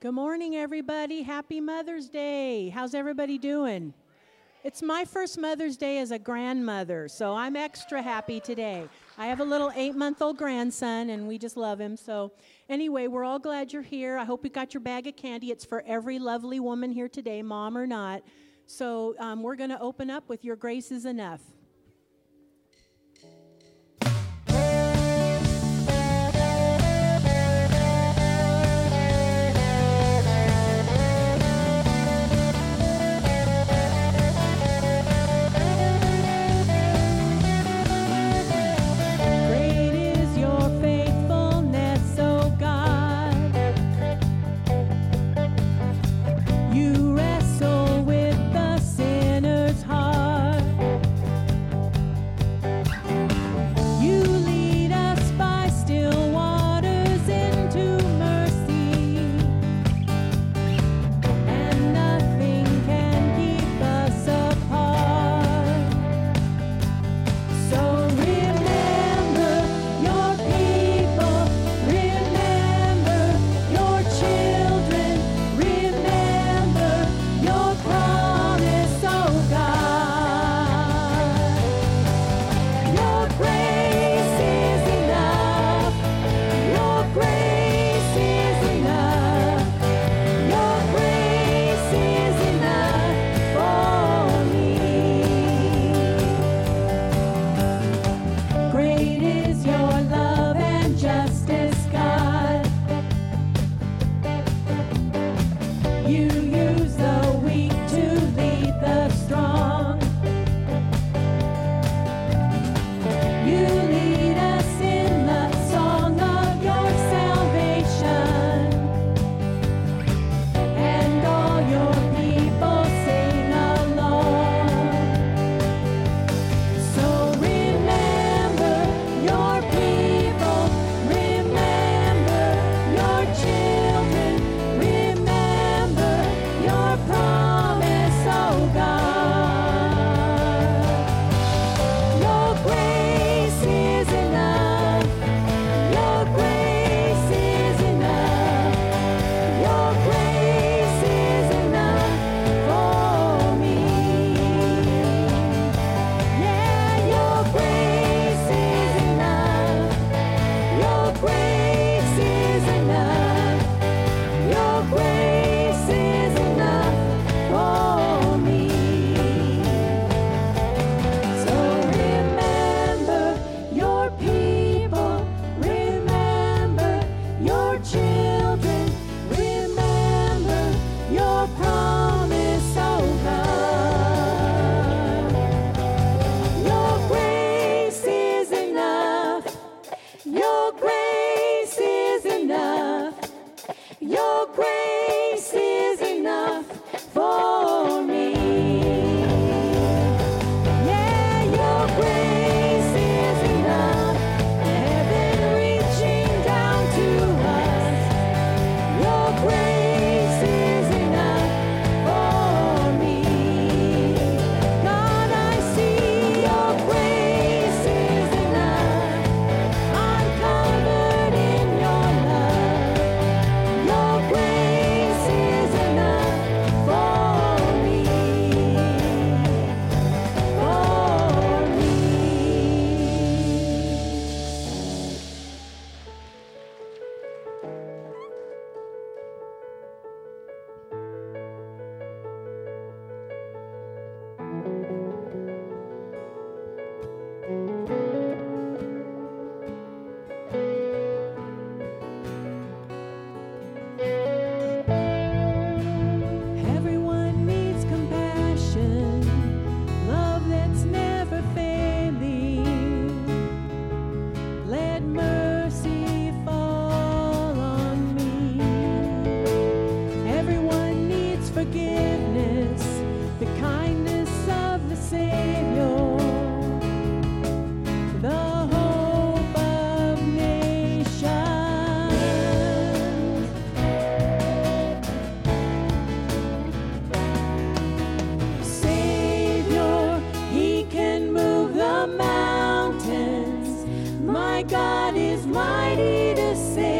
Good morning, everybody. Happy Mother's Day. How's everybody doing? It's my first Mother's Day as a grandmother, so I'm extra happy today. I have a little eight month old grandson, and we just love him. So, anyway, we're all glad you're here. I hope you got your bag of candy. It's for every lovely woman here today, mom or not. So, um, we're going to open up with Your Grace is Enough. my God is mighty to save.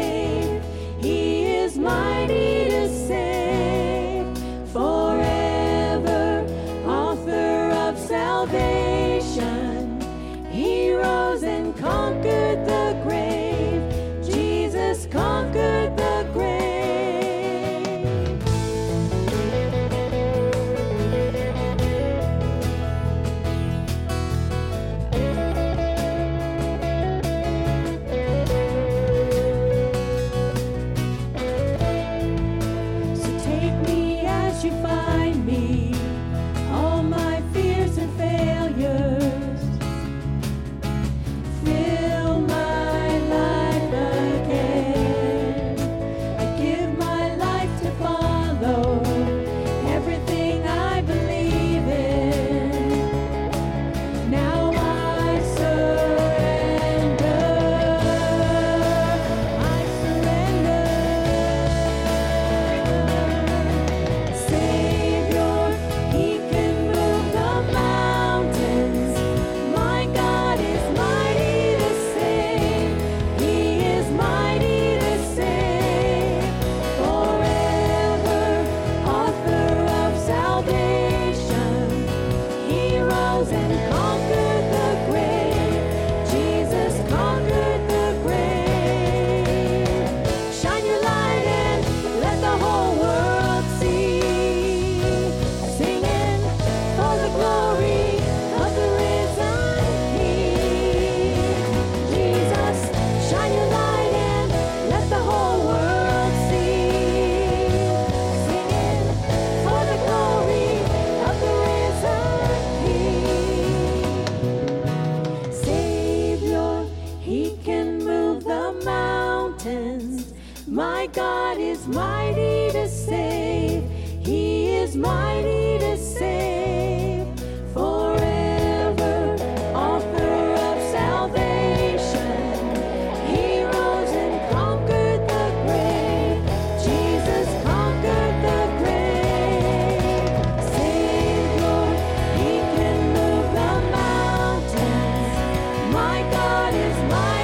God is mighty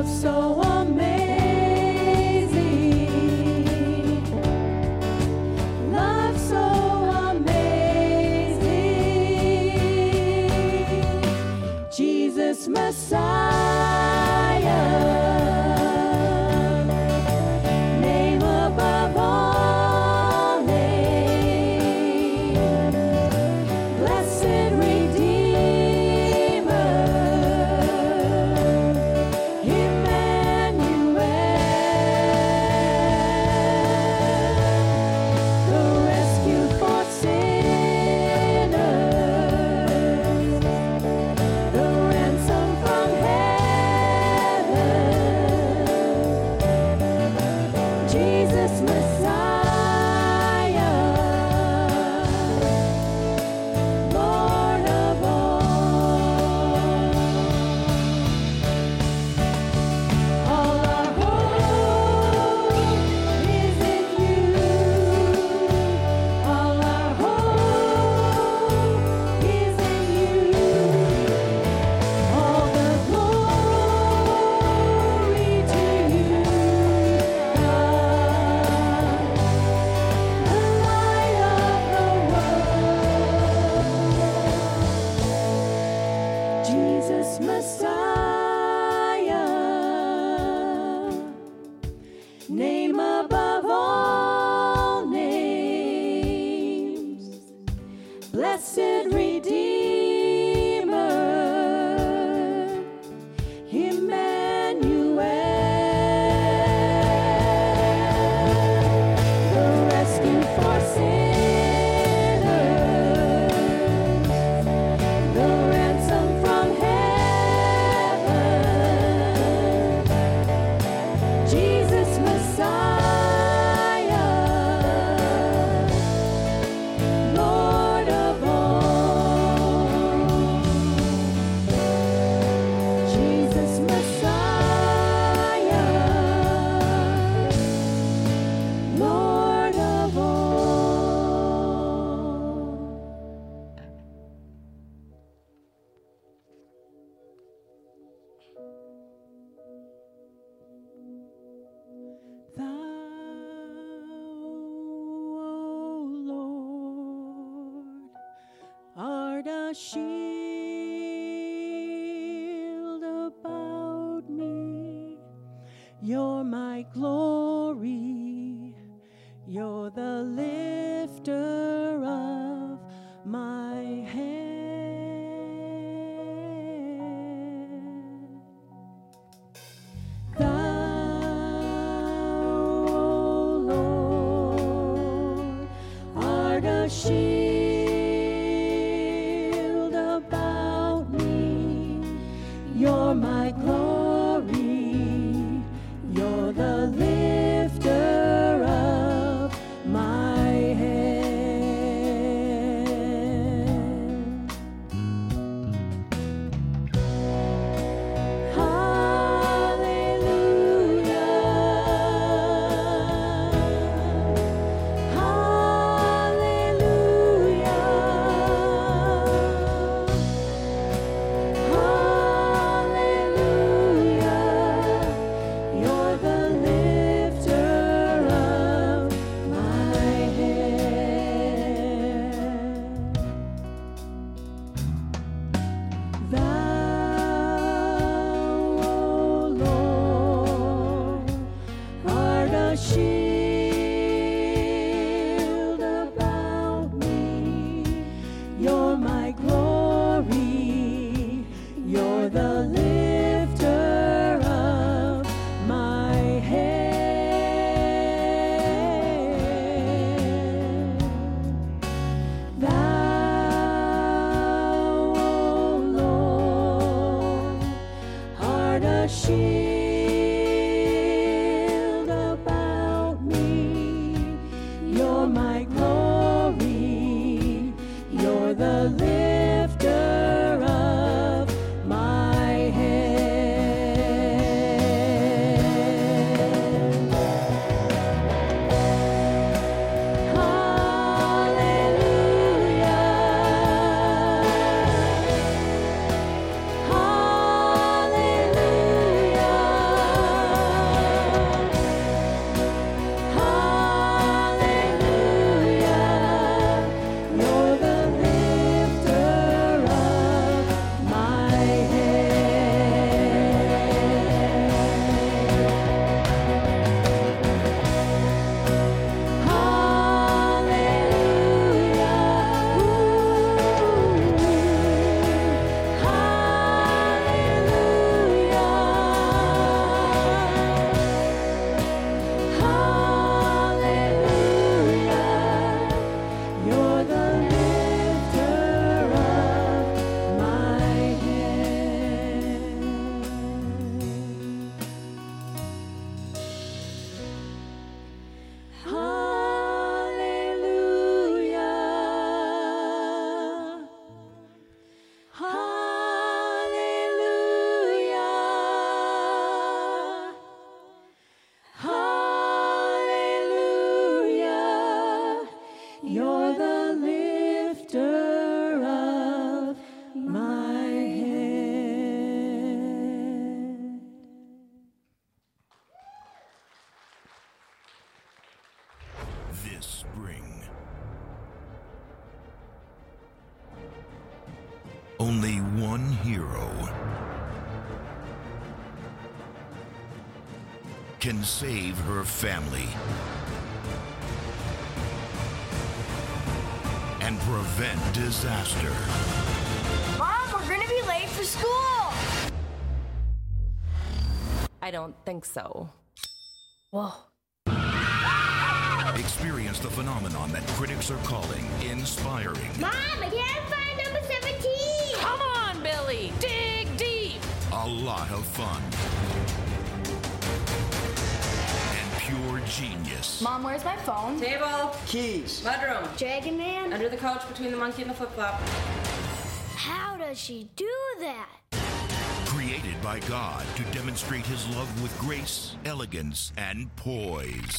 Love so save her family and prevent disaster. Mom, we're gonna be late for school. I don't think so. Whoa. Experience the phenomenon that critics are calling inspiring. Mom, I can't find number 17. Come on, Billy! Dig deep! a lot of fun, and pure genius. Mom, where's my phone? Table. Keys. Mudroom. Dragon Man? Under the couch between the monkey and the flip flop. How does she do that? Created by God to demonstrate his love with grace, elegance, and poise.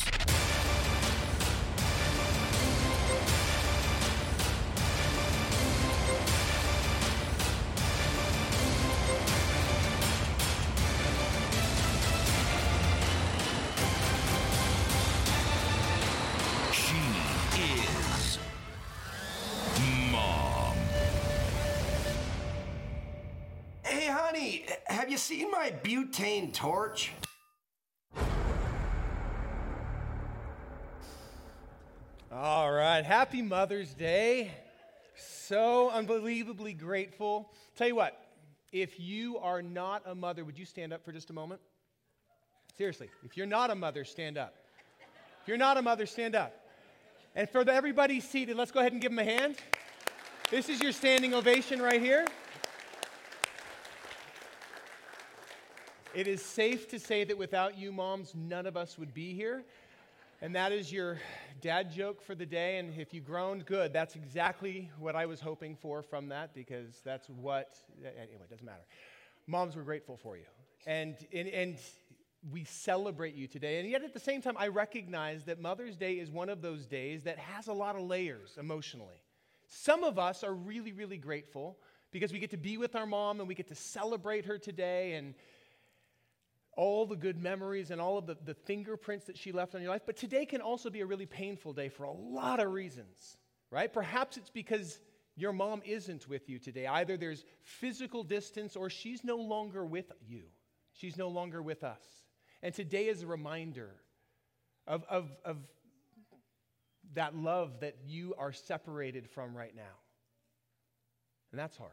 Honey, have you seen my butane torch? All right. Happy Mother's Day. So unbelievably grateful. Tell you what, if you are not a mother, would you stand up for just a moment? Seriously, if you're not a mother, stand up. If you're not a mother, stand up. And for the, everybody seated, let's go ahead and give them a hand. This is your standing ovation right here. It is safe to say that without you, moms, none of us would be here. And that is your dad joke for the day. And if you groaned, good. That's exactly what I was hoping for from that because that's what, anyway, it doesn't matter. Moms, we're grateful for you. And, and, and we celebrate you today. And yet at the same time, I recognize that Mother's Day is one of those days that has a lot of layers emotionally. Some of us are really, really grateful because we get to be with our mom and we get to celebrate her today. And all the good memories and all of the, the fingerprints that she left on your life. But today can also be a really painful day for a lot of reasons, right? Perhaps it's because your mom isn't with you today. Either there's physical distance or she's no longer with you, she's no longer with us. And today is a reminder of, of, of that love that you are separated from right now. And that's hard.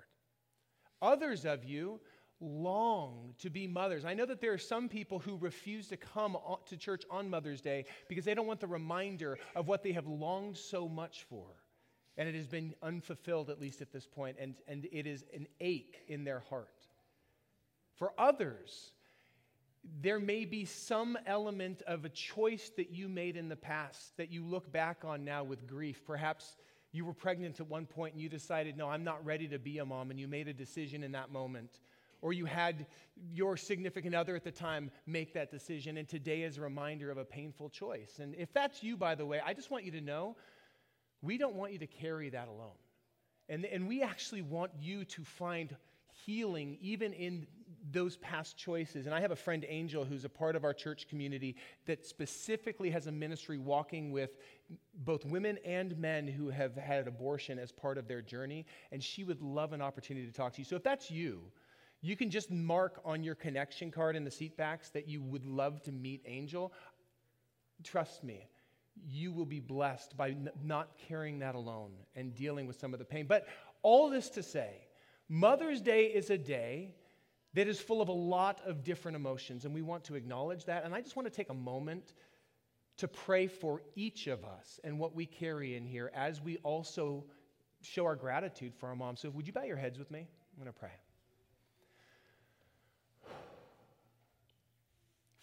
Others of you long to be mothers. I know that there are some people who refuse to come to church on Mother's Day because they don't want the reminder of what they have longed so much for. And it has been unfulfilled, at least at this point, and, and it is an ache in their heart. For others, there may be some element of a choice that you made in the past that you look back on now with grief. Perhaps you were pregnant at one point and you decided, no, I'm not ready to be a mom, and you made a decision in that moment or you had your significant other at the time make that decision, and today is a reminder of a painful choice. And if that's you, by the way, I just want you to know we don't want you to carry that alone. And, and we actually want you to find healing even in those past choices. And I have a friend, Angel, who's a part of our church community that specifically has a ministry walking with both women and men who have had abortion as part of their journey. And she would love an opportunity to talk to you. So if that's you, you can just mark on your connection card in the seat backs that you would love to meet Angel. Trust me, you will be blessed by n- not carrying that alone and dealing with some of the pain. But all this to say, Mother's Day is a day that is full of a lot of different emotions, and we want to acknowledge that. And I just want to take a moment to pray for each of us and what we carry in here as we also show our gratitude for our mom. So, would you bow your heads with me? I'm going to pray.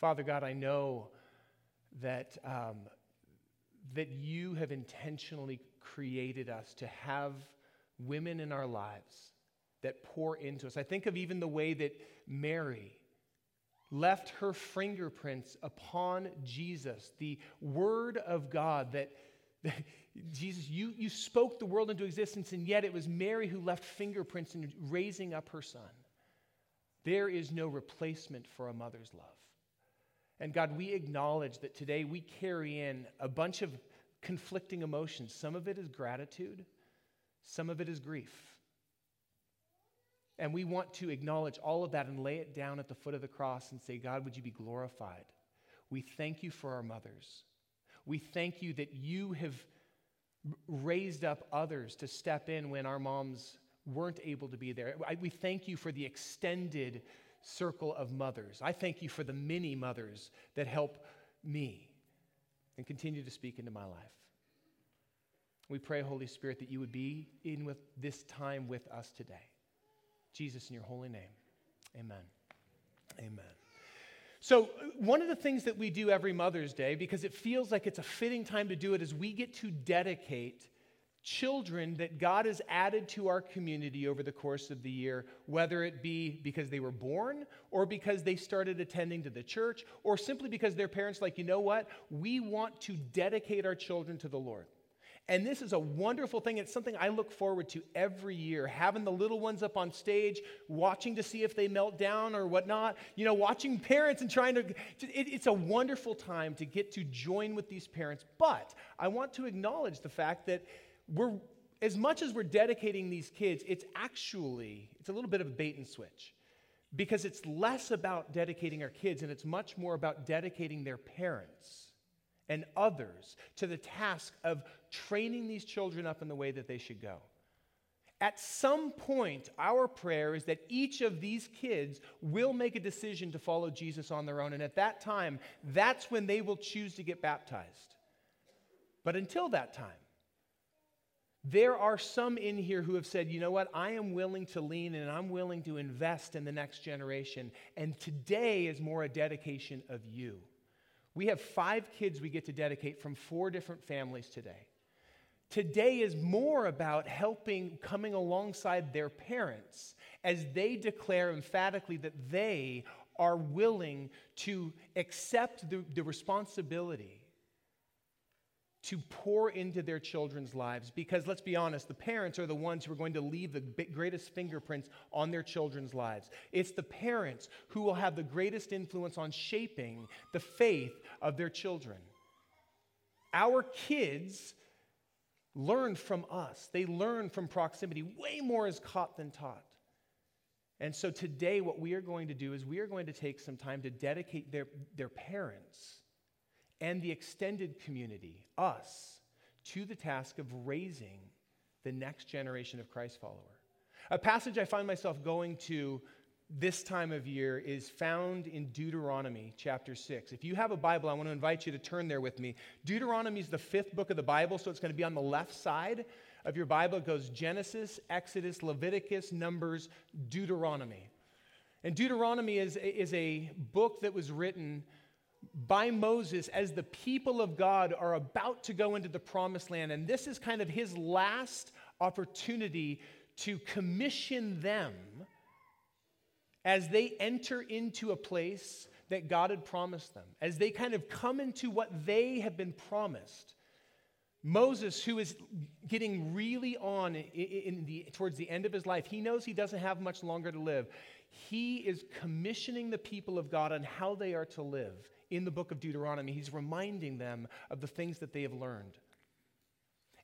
Father God, I know that, um, that you have intentionally created us to have women in our lives that pour into us. I think of even the way that Mary left her fingerprints upon Jesus, the Word of God that, that Jesus, you, you spoke the world into existence, and yet it was Mary who left fingerprints in raising up her son. There is no replacement for a mother's love. And God, we acknowledge that today we carry in a bunch of conflicting emotions. Some of it is gratitude, some of it is grief. And we want to acknowledge all of that and lay it down at the foot of the cross and say, God, would you be glorified? We thank you for our mothers. We thank you that you have raised up others to step in when our moms weren't able to be there. we thank you for the extended circle of mothers. I thank you for the many mothers that help me and continue to speak into my life. We pray, Holy Spirit, that you would be in with this time with us today. Jesus, in your holy name, amen. Amen. So, one of the things that we do every Mother's Day, because it feels like it's a fitting time to do it, is we get to dedicate children that God has added to our community over the course of the year, whether it be because they were born or because they started attending to the church or simply because their parents, like, you know what? We want to dedicate our children to the Lord. And this is a wonderful thing. It's something I look forward to every year, having the little ones up on stage, watching to see if they melt down or whatnot, you know, watching parents and trying to. It, it's a wonderful time to get to join with these parents. But I want to acknowledge the fact that we're, as much as we're dedicating these kids, it's actually, it's a little bit of a bait and switch because it's less about dedicating our kids and it's much more about dedicating their parents and others to the task of training these children up in the way that they should go. At some point, our prayer is that each of these kids will make a decision to follow Jesus on their own. And at that time, that's when they will choose to get baptized. But until that time, there are some in here who have said, you know what, I am willing to lean and I'm willing to invest in the next generation. And today is more a dedication of you. We have five kids we get to dedicate from four different families today. Today is more about helping, coming alongside their parents as they declare emphatically that they are willing to accept the, the responsibility to pour into their children's lives. Because let's be honest, the parents are the ones who are going to leave the greatest fingerprints on their children's lives. It's the parents who will have the greatest influence on shaping the faith of their children. Our kids learn from us, they learn from proximity. Way more is caught than taught. And so today, what we are going to do is we are going to take some time to dedicate their, their parents and the extended community, us, to the task of raising the next generation of Christ follower. A passage I find myself going to this time of year is found in Deuteronomy chapter 6. If you have a Bible, I want to invite you to turn there with me. Deuteronomy is the fifth book of the Bible, so it's going to be on the left side of your Bible. It goes Genesis, Exodus, Leviticus, Numbers, Deuteronomy. And Deuteronomy is, is a book that was written by Moses as the people of God are about to go into the promised land. And this is kind of his last opportunity to commission them as they enter into a place that God had promised them, as they kind of come into what they have been promised. Moses, who is getting really on in the, towards the end of his life, he knows he doesn't have much longer to live. He is commissioning the people of God on how they are to live in the book of Deuteronomy. He's reminding them of the things that they have learned.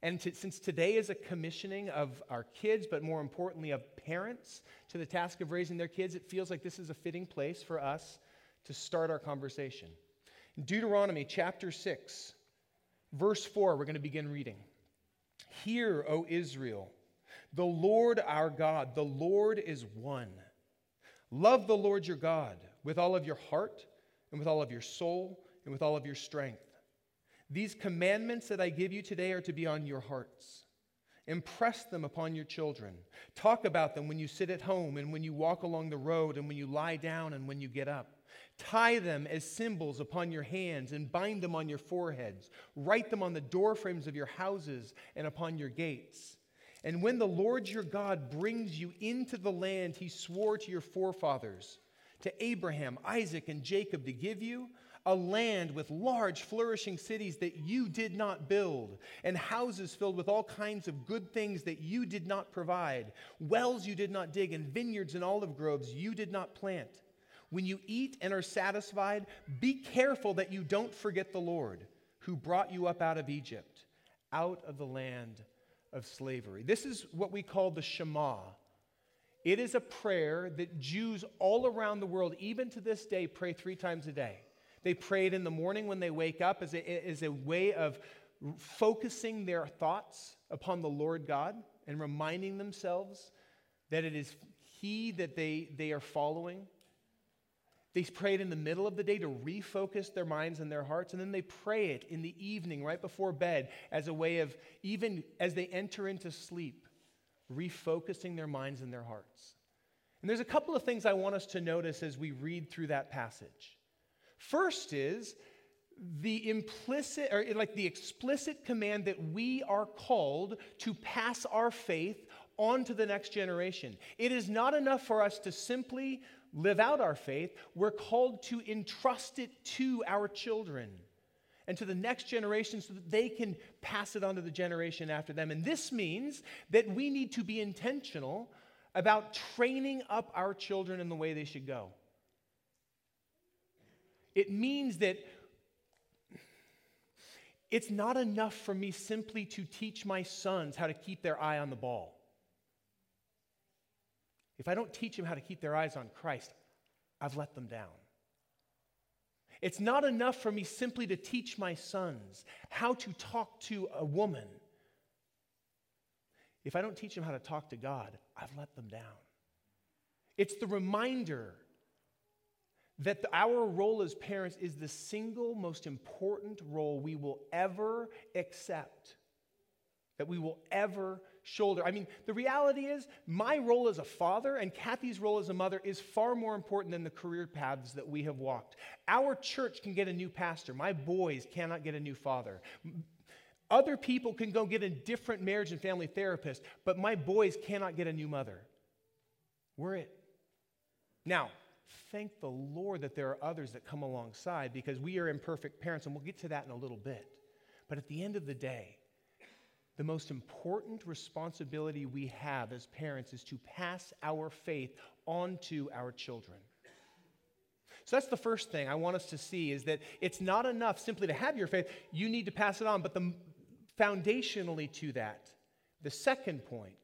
And to, since today is a commissioning of our kids, but more importantly, of parents to the task of raising their kids, it feels like this is a fitting place for us to start our conversation. In Deuteronomy chapter 6, verse 4, we're going to begin reading. Hear, O Israel, the Lord our God, the Lord is one. Love the Lord your God with all of your heart and with all of your soul and with all of your strength. These commandments that I give you today are to be on your hearts. Impress them upon your children. Talk about them when you sit at home and when you walk along the road and when you lie down and when you get up. Tie them as symbols upon your hands and bind them on your foreheads. Write them on the doorframes of your houses and upon your gates. And when the Lord your God brings you into the land he swore to your forefathers, to Abraham, Isaac, and Jacob to give you, a land with large, flourishing cities that you did not build, and houses filled with all kinds of good things that you did not provide, wells you did not dig, and vineyards and olive groves you did not plant. When you eat and are satisfied, be careful that you don't forget the Lord who brought you up out of Egypt, out of the land of slavery. This is what we call the Shema. It is a prayer that Jews all around the world, even to this day, pray three times a day. They pray it in the morning when they wake up as a, as a way of focusing their thoughts upon the Lord God and reminding themselves that it is He that they, they are following. They pray it in the middle of the day to refocus their minds and their hearts, and then they pray it in the evening, right before bed, as a way of, even as they enter into sleep, refocusing their minds and their hearts. And there's a couple of things I want us to notice as we read through that passage. First is the implicit, or like the explicit command that we are called to pass our faith on to the next generation. It is not enough for us to simply live out our faith, we're called to entrust it to our children and to the next generation so that they can pass it on to the generation after them. And this means that we need to be intentional about training up our children in the way they should go. It means that it's not enough for me simply to teach my sons how to keep their eye on the ball. If I don't teach them how to keep their eyes on Christ, I've let them down. It's not enough for me simply to teach my sons how to talk to a woman. If I don't teach them how to talk to God, I've let them down. It's the reminder that the, our role as parents is the single most important role we will ever accept, that we will ever shoulder. I mean, the reality is, my role as a father and Kathy's role as a mother is far more important than the career paths that we have walked. Our church can get a new pastor, my boys cannot get a new father. Other people can go get a different marriage and family therapist, but my boys cannot get a new mother. We're it. Now, thank the Lord that there are others that come alongside because we are imperfect parents, and we'll get to that in a little bit. But at the end of the day, the most important responsibility we have as parents is to pass our faith on to our children. So that's the first thing I want us to see is that it's not enough simply to have your faith, you need to pass it on. But the foundationally to that, the second point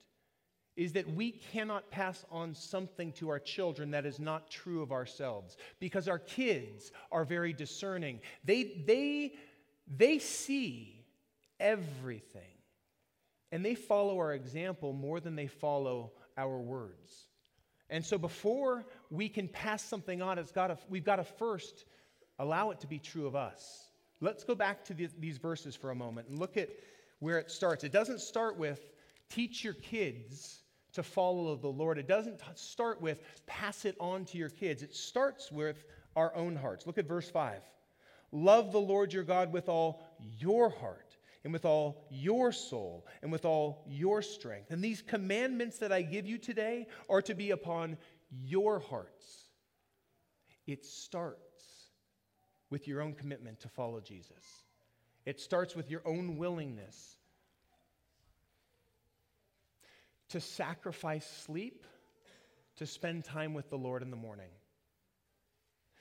is that we cannot pass on something to our children that is not true of ourselves because our kids are very discerning. They, they, they see everything and they follow our example more than they follow our words. And so before we can pass something on, it's gotta, we've got to first allow it to be true of us. Let's go back to the, these verses for a moment and look at where it starts. It doesn't start with teach your kids to follow the Lord. It doesn't start with pass it on to your kids. It starts with our own hearts. Look at verse 5. Love the Lord your God with all your heart and with all your soul and with all your strength. And these commandments that I give you today are to be upon your hearts. It starts with your own commitment to follow Jesus. It starts with your own willingness to sacrifice sleep to spend time with the Lord in the morning.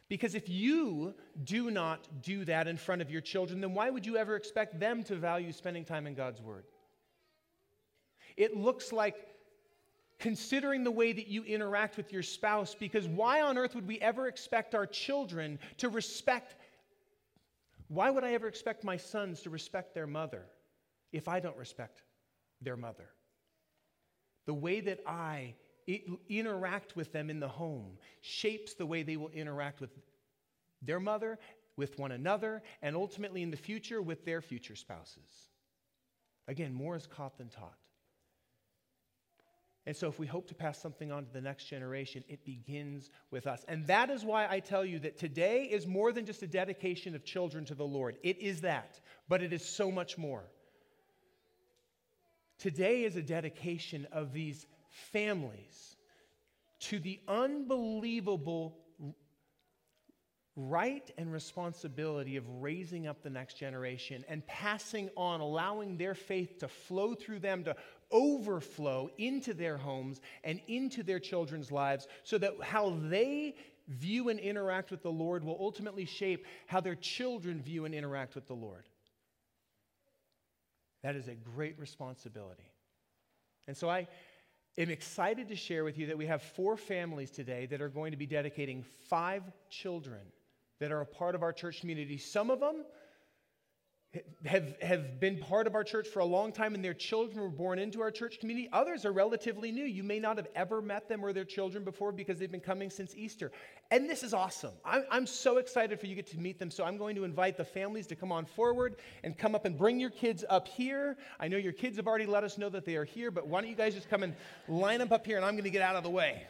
Because if you do not do that in front of your children, then why would you ever expect them to value spending time in God's Word? It looks like considering the way that you interact with your spouse, because why on earth would we ever expect our children to respect? Why would I ever expect my sons to respect their mother if I don't respect their mother? The way that I interact with them in the home shapes the way they will interact with their mother, with one another, and ultimately in the future with their future spouses. Again, more is caught than taught. And so, if we hope to pass something on to the next generation, it begins with us. And that is why I tell you that today is more than just a dedication of children to the Lord. It is that, but it is so much more. Today is a dedication of these families to the unbelievable right and responsibility of raising up the next generation and passing on, allowing their faith to flow through them, to overflow into their homes and into their children's lives, so that how they view and interact with the Lord will ultimately shape how their children view and interact with the Lord. That is a great responsibility. And so I am excited to share with you that we have four families today that are going to be dedicating five children that are a part of our church community. Some of them have, have been part of our church for a long time and their children were born into our church community. Others are relatively new. You may not have ever met them or their children before because they've been coming since Easter. And this is awesome. I'm, I'm so excited for you to get to meet them. So I'm going to invite the families to come on forward and come up and bring your kids up here. I know your kids have already let us know that they are here, but why don't you guys just come and line them up here and I'm going to get out of the way.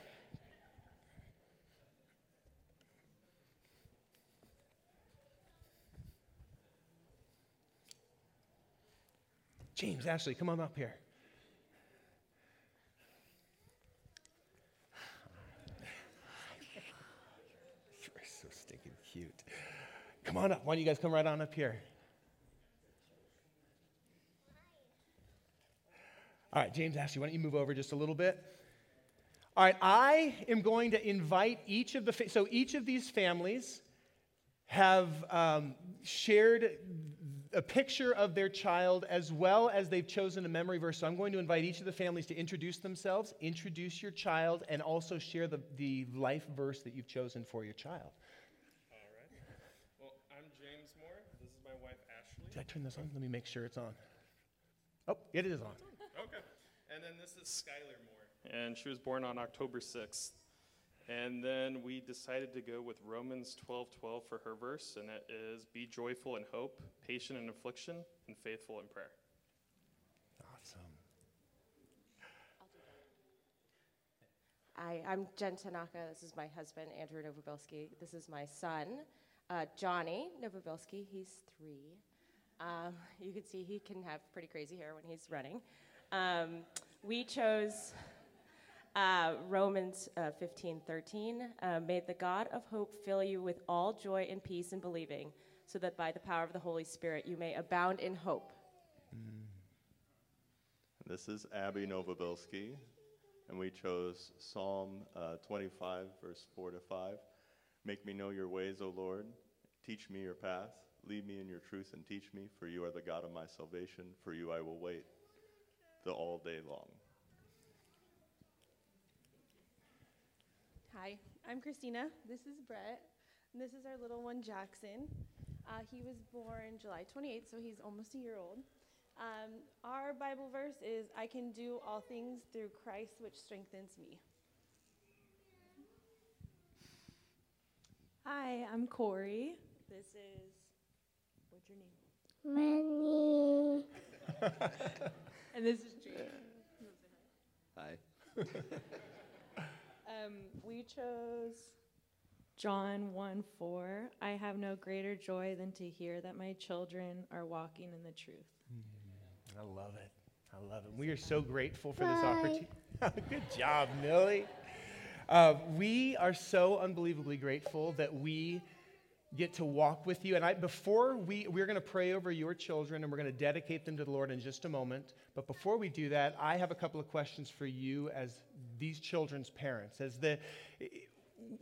James, Ashley, come on up here. You're so stinking cute. Come on up. Why don't you guys come right on up here? All right, James, Ashley, why don't you move over just a little bit? All right, I am going to invite each of the, fa- so each of these families have um, shared a picture of their child as well as they've chosen a memory verse. So I'm going to invite each of the families to introduce themselves, introduce your child, and also share the, the life verse that you've chosen for your child. All right. Well, I'm James Moore. This is my wife, Ashley. Did I turn this on? Let me make sure it's on. Oh, it is on. Okay. And then this is Skylar Moore. And she was born on October 6th, and then we decided to go with Romans 12:12 for her verse, and it is be joyful in hope, patient in affliction, and faithful in prayer. Awesome. Hi, I'm Jen Tanaka. This is my husband, Andrew Novobilski. This is my son, uh, Johnny Novobilski. He's three. Um, you can see he can have pretty crazy hair when he's running. Um, we chose uh, Romans uh, 15 13. Uh, May the God of hope fill you with all joy and peace in believing, so that by the power of the Holy Spirit you may abound in hope. This is Abby Novobilski, and we chose Psalm uh, 25, verse 4 to 5. Make me know your ways, O Lord. Teach me your path. Lead me in your truth and teach me, for you are the God of my salvation. For you I will wait the all day long. Hi, I'm Christina. This is Brett. And this is our little one, Jackson. Uh, he was born July 28th, so he's almost a year old. Um, our Bible verse is I can do all things through Christ, which strengthens me. Hi, I'm Corey. This is, what's your name? Money. And this is Jane. Hi. Um, we chose John 1 4. I have no greater joy than to hear that my children are walking in the truth. I love it. I love it. We are so grateful for this opportunity. Good job, Millie. Uh, we are so unbelievably grateful that we get to walk with you. And I, before we, we're going to pray over your children and we're going to dedicate them to the Lord in just a moment. But before we do that, I have a couple of questions for you as these children's parents. As the,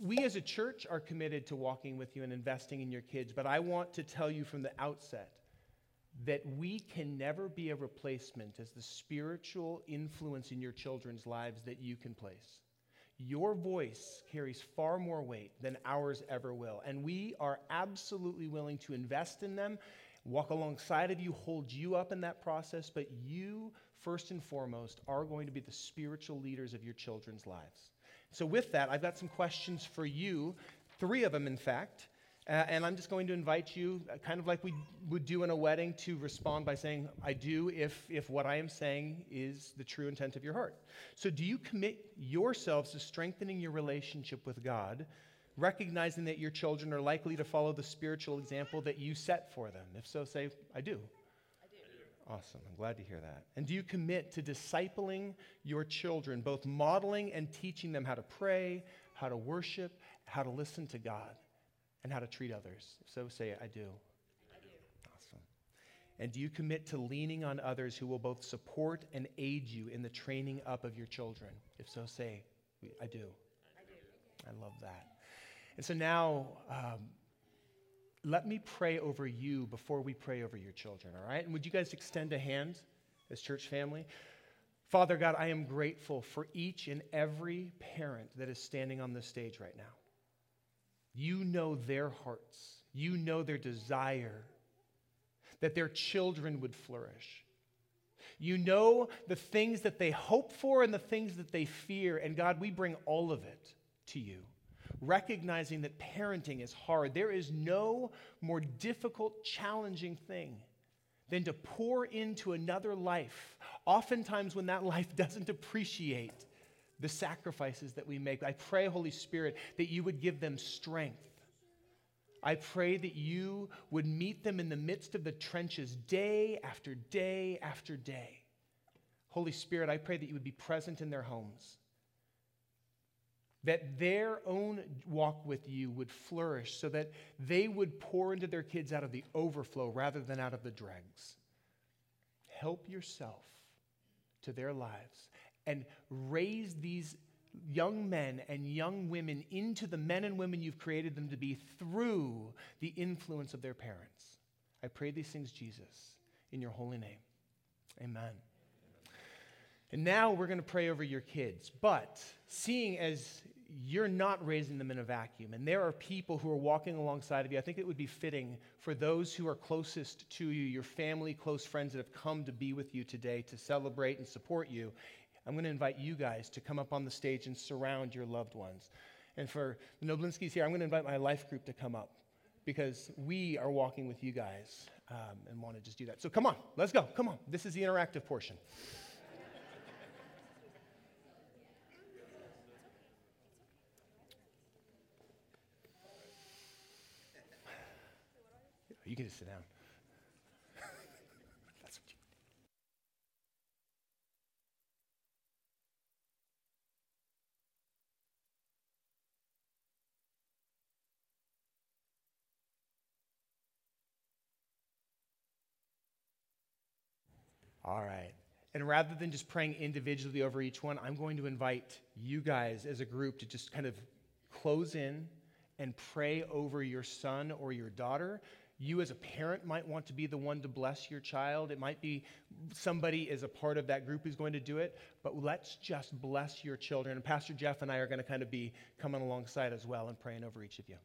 we as a church are committed to walking with you and investing in your kids. But I want to tell you from the outset that we can never be a replacement as the spiritual influence in your children's lives that you can place. Your voice carries far more weight than ours ever will. And we are absolutely willing to invest in them, walk alongside of you, hold you up in that process. But you, first and foremost, are going to be the spiritual leaders of your children's lives. So, with that, I've got some questions for you, three of them, in fact. Uh, and I'm just going to invite you, uh, kind of like we would do in a wedding, to respond by saying, I do, if, if what I am saying is the true intent of your heart. So, do you commit yourselves to strengthening your relationship with God, recognizing that your children are likely to follow the spiritual example that you set for them? If so, say, I do. Awesome. I'm glad to hear that. And do you commit to discipling your children, both modeling and teaching them how to pray, how to worship, how to listen to God? and how to treat others? If so, say, I do. I do. Awesome. And do you commit to leaning on others who will both support and aid you in the training up of your children? If so, say, I do. I do. I love that. And so now, um, let me pray over you before we pray over your children, all right? And would you guys extend a hand as church family? Father God, I am grateful for each and every parent that is standing on this stage right now. You know their hearts. You know their desire that their children would flourish. You know the things that they hope for and the things that they fear. And God, we bring all of it to you, recognizing that parenting is hard. There is no more difficult, challenging thing than to pour into another life, oftentimes when that life doesn't appreciate the sacrifices that we make. I pray, Holy Spirit, that you would give them strength. I pray that you would meet them in the midst of the trenches day after day after day. Holy Spirit, I pray that you would be present in their homes, that their own walk with you would flourish so that they would pour into their kids out of the overflow rather than out of the dregs. Help yourself to their lives and raise these young men and young women into the men and women you've created them to be through the influence of their parents. I pray these things, Jesus, in your holy name. Amen. And now we're going to pray over your kids. But seeing as you're not raising them in a vacuum. And there are people who are walking alongside of you. I think it would be fitting for those who are closest to you, your family, close friends that have come to be with you today to celebrate and support you. I'm going to invite you guys to come up on the stage and surround your loved ones. And for the Novobilskis here, I'm going to invite my life group to come up because we are walking with you guys um, and want to just do that. So come on, let's go. Come on. This is the interactive portion. You can just sit down. That's what you All right. And rather than just praying individually over each one, I'm going to invite you guys as a group to just kind of close in and pray over your son or your daughter. You, as a parent, might want to be the one to bless your child. It might be somebody as a part of that group who's going to do it, but let's just bless your children. And Pastor Jeff and I are going to kind of be coming alongside as well and praying over each of you.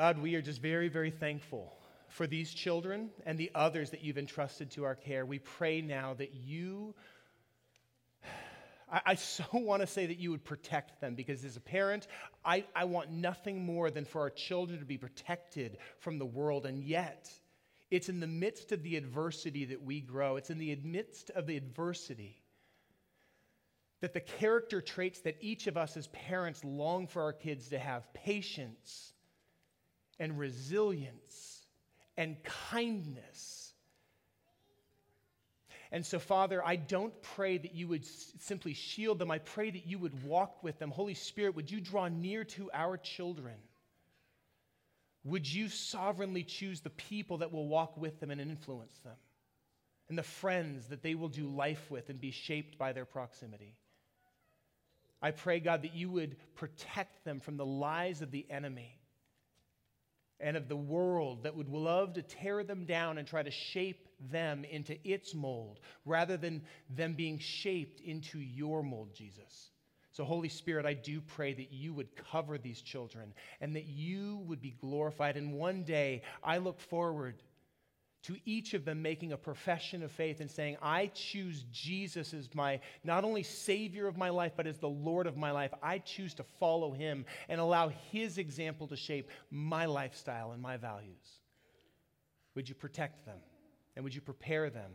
God, we are just very, very thankful for these children and the others that you've entrusted to our care. We pray now that you, I, I so want to say that you would protect them because as a parent, I, I want nothing more than for our children to be protected from the world. And yet, it's in the midst of the adversity that we grow, it's in the midst of the adversity that the character traits that each of us as parents long for our kids to have patience and resilience and kindness. And so, Father, I don't pray that you would simply shield them. I pray that you would walk with them. Holy Spirit, would you draw near to our children? Would you sovereignly choose the people that will walk with them and influence them? And the friends that they will do life with and be shaped by their proximity. I pray, God, that you would protect them from the lies of the enemy and of the world that would love to tear them down and try to shape them into its mold rather than them being shaped into your mold, Jesus. So, Holy Spirit, I do pray that you would cover these children and that you would be glorified. And one day, I look forward to each of them making a profession of faith and saying, I choose Jesus as my not only Savior of my life, but as the Lord of my life. I choose to follow Him and allow His example to shape my lifestyle and my values. Would you protect them? And would you prepare them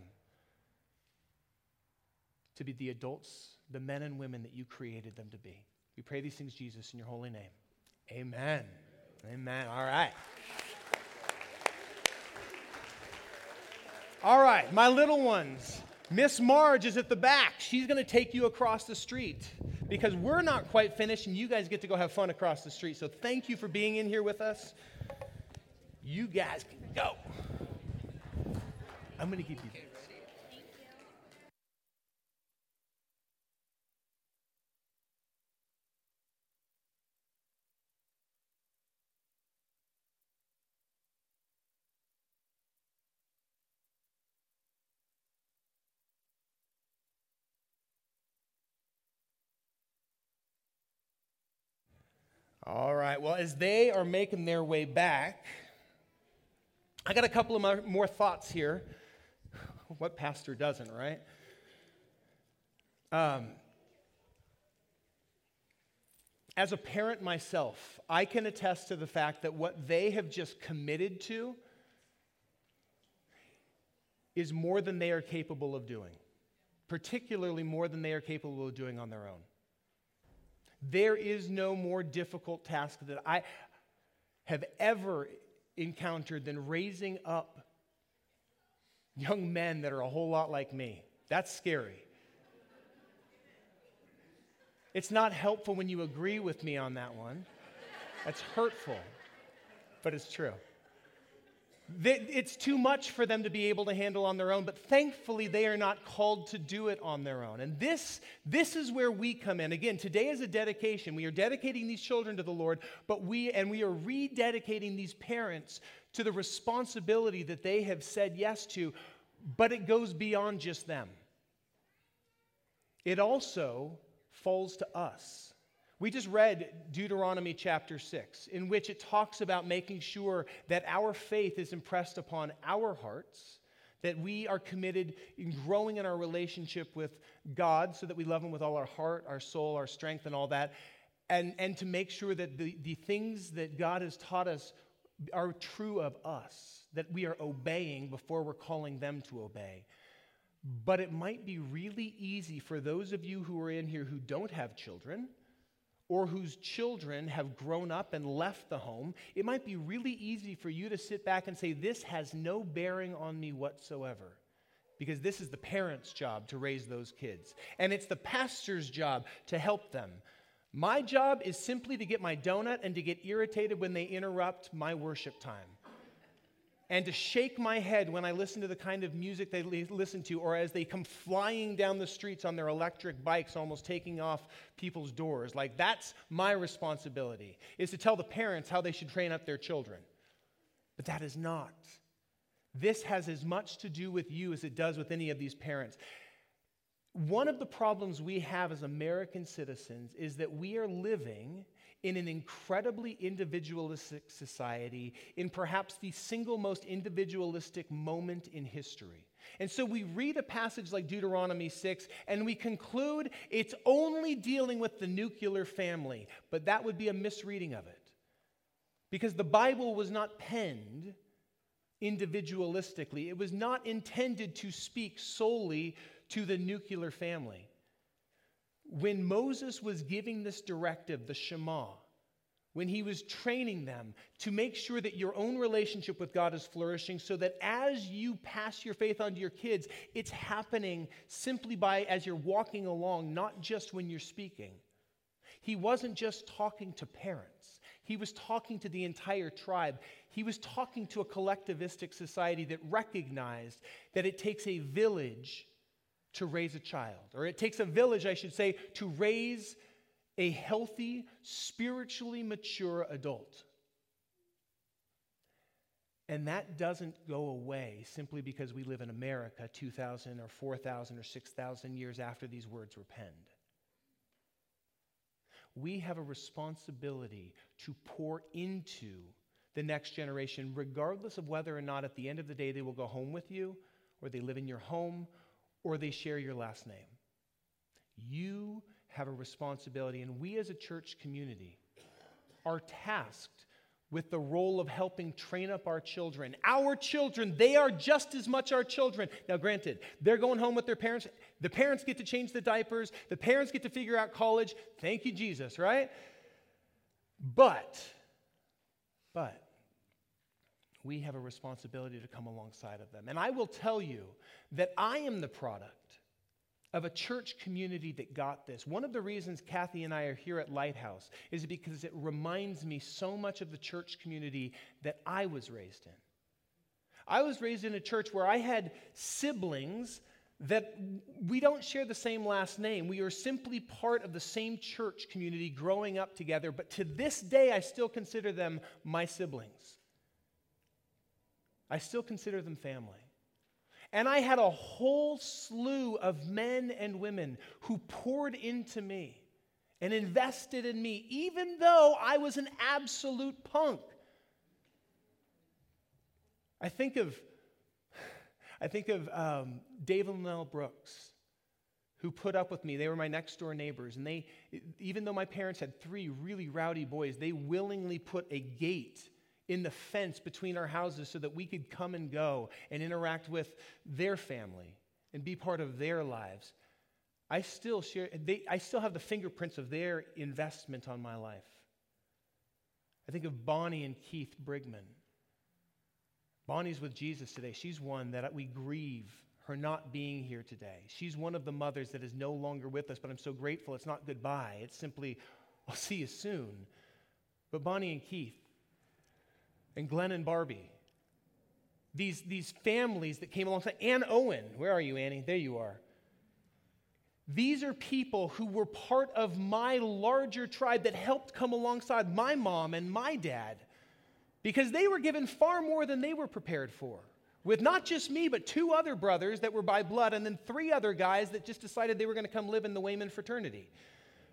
to be the adults, the men and women that you created them to be? We pray these things, Jesus, in your holy name. Amen. Amen. All right. All right, my little ones. Miss Marge is at the back. She's going to take you across the street because we're not quite finished and you guys get to go have fun across the street. So thank you for being in here with us. You guys can go. I'm going to give you this. All right. Well, as they are making their way back, I got a couple of more thoughts here. What pastor doesn't, right? Um, as a parent myself, I can attest to the fact that what they have just committed to is more than they are capable of doing, particularly more than they are capable of doing on their own. There is no more difficult task that I have ever encountered than raising up young men that are a whole lot like me. That's scary. It's not helpful when you agree with me on that one. That's hurtful, but it's true. It's too much for them to be able to handle on their own, but thankfully they are not called to do it on their own. And this, this is where we come in. Again, today is a dedication. We are dedicating these children to the Lord, but we and we are rededicating these parents to the responsibility that they have said yes to, but it goes beyond just them. It also falls to us. We just read Deuteronomy chapter 6, in which it talks about making sure that our faith is impressed upon our hearts, that we are committed in growing in our relationship with God so that we love Him with all our heart, our soul, our strength, and all that, and, and to make sure that the, the things that God has taught us are true of us, that we are obeying before we're calling them to obey. But it might be really easy for those of you who are in here who don't have children or whose children have grown up and left the home, it might be really easy for you to sit back and say, This has no bearing on me whatsoever. Because this is the parent's job to raise those kids. And it's the pastor's job to help them. My job is simply to get my donut and to get irritated when they interrupt my worship time and to shake my head when I listen to the kind of music they listen to, or as they come flying down the streets on their electric bikes, almost taking off people's doors. Like, that's my responsibility, is to tell the parents how they should train up their children. But that is not. This has as much to do with you as it does with any of these parents. One of the problems we have as American citizens is that we are living in an incredibly individualistic society, in perhaps the single most individualistic moment in history. And so we read a passage like Deuteronomy 6 and we conclude it's only dealing with the nuclear family, but that would be a misreading of it. Because the Bible was not penned individualistically, it was not intended to speak solely to the nuclear family when Moses was giving this directive, the Shema, when he was training them to make sure that your own relationship with God is flourishing, so that as you pass your faith on to your kids, it's happening simply by as you're walking along, not just when you're speaking. He wasn't just talking to parents, he was talking to the entire tribe. He was talking to a collectivistic society that recognized that it takes a village to raise a child, or it takes a village, I should say, to raise a healthy, spiritually mature adult. And that doesn't go away simply because we live in America 2,000 or 4,000 or 6,000 years after these words were penned. We have a responsibility to pour into the next generation, regardless of whether or not at the end of the day they will go home with you, or they live in your home, or they share your last name. You have a responsibility, and we as a church community are tasked with the role of helping train up our children. Our children, they are just as much our children. Now, granted, they're going home with their parents. The parents get to change the diapers, the parents get to figure out college. Thank you, Jesus, right? But, but, we have a responsibility to come alongside of them. And I will tell you that I am the product of a church community that got this. One of the reasons Kathy and I are here at Lighthouse is because it reminds me so much of the church community that I was raised in. I was raised in a church where I had siblings that we don't share the same last name. We are simply part of the same church community growing up together, but to this day, I still consider them my siblings. I still consider them family. And I had a whole slew of men and women who poured into me and invested in me, even though I was an absolute punk. I think of, I think of um, Dave and Mel Brooks, who put up with me. They were my next door neighbors, and they, even though my parents had three really rowdy boys, they willingly put a gate in the fence between our houses so that we could come and go and interact with their family and be part of their lives. I still share, they, I still have the fingerprints of their investment on my life. I think of Bonnie and Keith Brigman. Bonnie's with Jesus today. She's one that we grieve her not being here today. She's one of the mothers that is no longer with us, but I'm so grateful. It's not goodbye, it's simply, I'll see you soon. But Bonnie and Keith, and Glenn and Barbie. These, these families that came alongside. Ann Owen, where are you, Annie? There you are. These are people who were part of my larger tribe that helped come alongside my mom and my dad because they were given far more than they were prepared for. With not just me, but two other brothers that were by blood, and then three other guys that just decided they were going to come live in the Wayman fraternity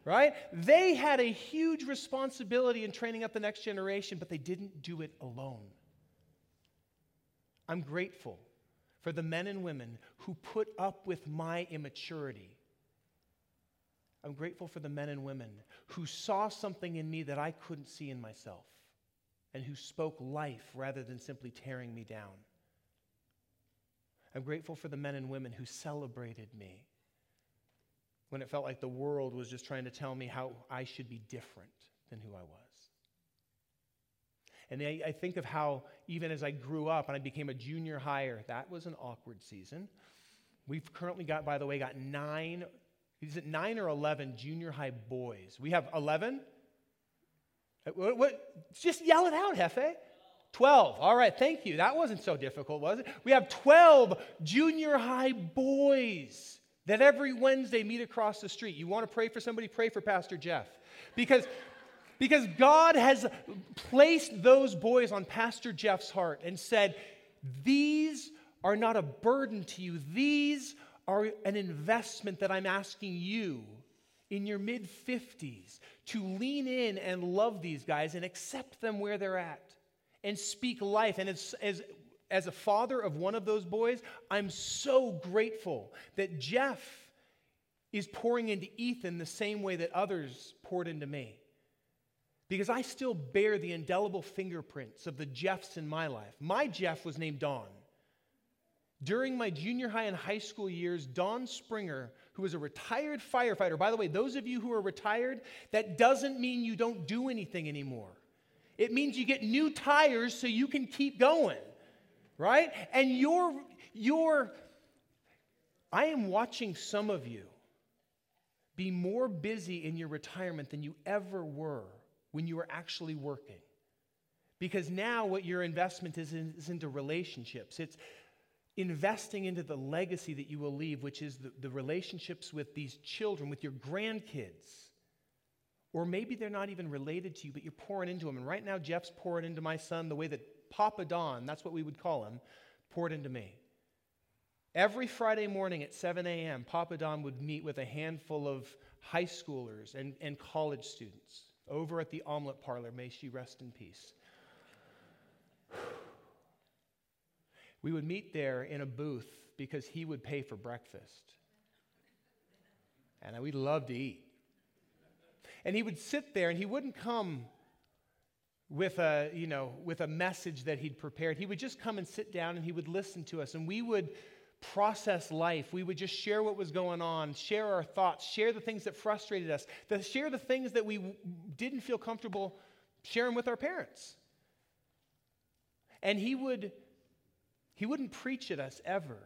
right? They had a huge responsibility in training up the next generation, but they didn't do it alone. I'm grateful for the men and women who put up with my immaturity. I'm grateful for the men and women who saw something in me that I couldn't see in myself and who spoke life rather than simply tearing me down. I'm grateful for the men and women who celebrated me when it felt like the world was just trying to tell me how I should be different than who I was. And I, I, think of how, even as I grew up and I became a junior higher, that was an awkward season. We've currently got, by the way, got nine, is it nine or 11 junior high boys? We have 11? Uh, what, what, just yell it out, Hefe. 12. All right, thank you. That wasn't so difficult, was it? We have 12 junior high boys that every Wednesday meet across the street. You want to pray for somebody? Pray for Pastor Jeff. Because, because God has placed those boys on Pastor Jeff's heart and said, These are not a burden to you, these are an investment that I'm asking you in your mid 50s to lean in and love these guys and accept them where they're at and speak life. And as, as as a father of one of those boys, I'm so grateful that Jeff is pouring into Ethan the same way that others poured into me. Because I still bear the indelible fingerprints of the Jeffs in my life. My Jeff was named Don. During my junior high and high school years, Don Springer, who was a retired firefighter, by the way, those of you who are retired, that doesn't mean you don't do anything anymore. It means you get new tires so you can keep going right? And you're, you're, I am watching some of you be more busy in your retirement than you ever were when you were actually working. Because now what your investment is, in, is into relationships. It's investing into the legacy that you will leave, which is the, the relationships with these children, with your grandkids. Or maybe they're not even related to you, but you're pouring into them. And right now, Jeff's pouring into my son the way that Papa Don, that's what we would call him, poured into me. Every Friday morning at 7 a.m., Papa Don would meet with a handful of high schoolers and, and college students over at the omelet parlor. May she rest in peace. We would meet there in a booth because he would pay for breakfast. And we'd love to eat. And he would sit there and he wouldn't come with a, you know, with a message that he'd prepared. He would just come and sit down and he would listen to us and we would process life. We would just share what was going on, share our thoughts, share the things that frustrated us, the, share the things that we didn't feel comfortable sharing with our parents. And he would he wouldn't preach at us ever,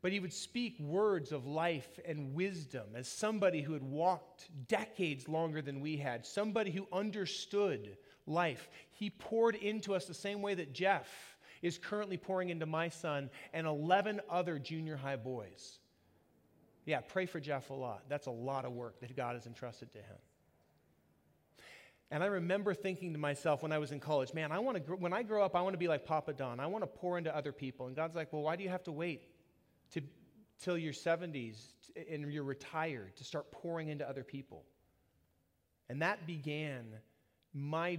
but he would speak words of life and wisdom as somebody who had walked decades longer than we had, somebody who understood life. He poured into us the same way that Jeff is currently pouring into my son and 11 other junior high boys. Yeah, pray for Jeff a lot. That's a lot of work that God has entrusted to him. And I remember thinking to myself when I was in college, man, I want to, when I grow up, I want to be like Papa Don. I want to pour into other people. And God's like, well, why do you have to wait to, till your 70s and you're retired to start pouring into other people? And that began my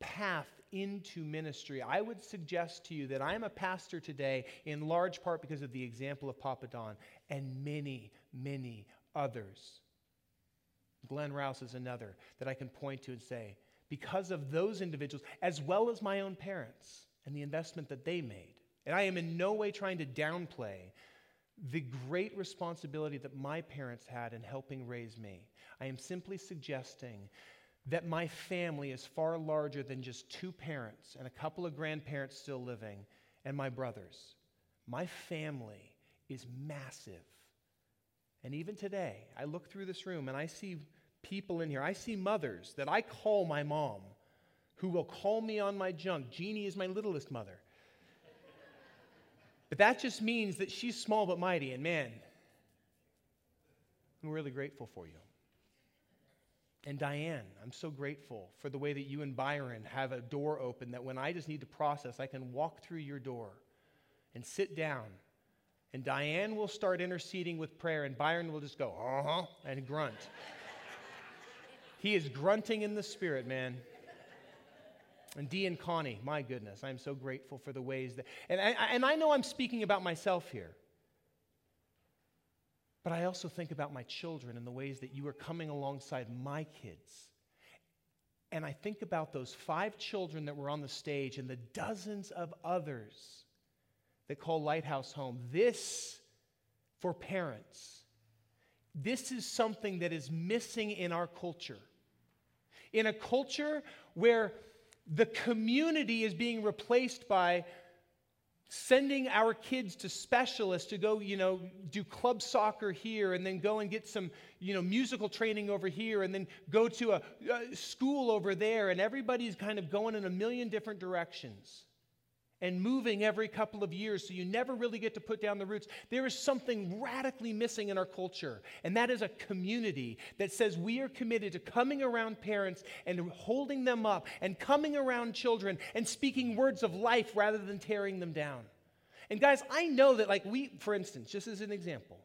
path into ministry. I would suggest to you that I am a pastor today in large part because of the example of Papa Don and many, many others. Glenn Rouse is another that I can point to and say, because of those individuals, as well as my own parents and the investment that they made. And I am in no way trying to downplay the great responsibility that my parents had in helping raise me. I am simply suggesting that my family is far larger than just two parents and a couple of grandparents still living and my brothers. My family is massive. And even today, I look through this room and I see people in here. I see mothers that I call my mom who will call me on my junk. Jeannie is my littlest mother. but that just means that she's small but mighty. And man, I'm really grateful for you. And Diane, I'm so grateful for the way that you and Byron have a door open that when I just need to process, I can walk through your door and sit down. And Diane will start interceding with prayer, and Byron will just go, uh huh, and grunt. he is grunting in the spirit, man. And Dee and Connie, my goodness, I'm so grateful for the ways that, and I, and I know I'm speaking about myself here. But I also think about my children and the ways that you are coming alongside my kids. And I think about those five children that were on the stage and the dozens of others that call Lighthouse home. This, for parents, this is something that is missing in our culture. In a culture where the community is being replaced by sending our kids to specialists to go, you know, do club soccer here and then go and get some, you know, musical training over here and then go to a, a school over there. And everybody's kind of going in a million different directions and moving every couple of years, so you never really get to put down the roots. There is something radically missing in our culture, and that is a community that says we are committed to coming around parents and holding them up, and coming around children and speaking words of life rather than tearing them down. And guys, I know that, like, we, for instance, just as an example,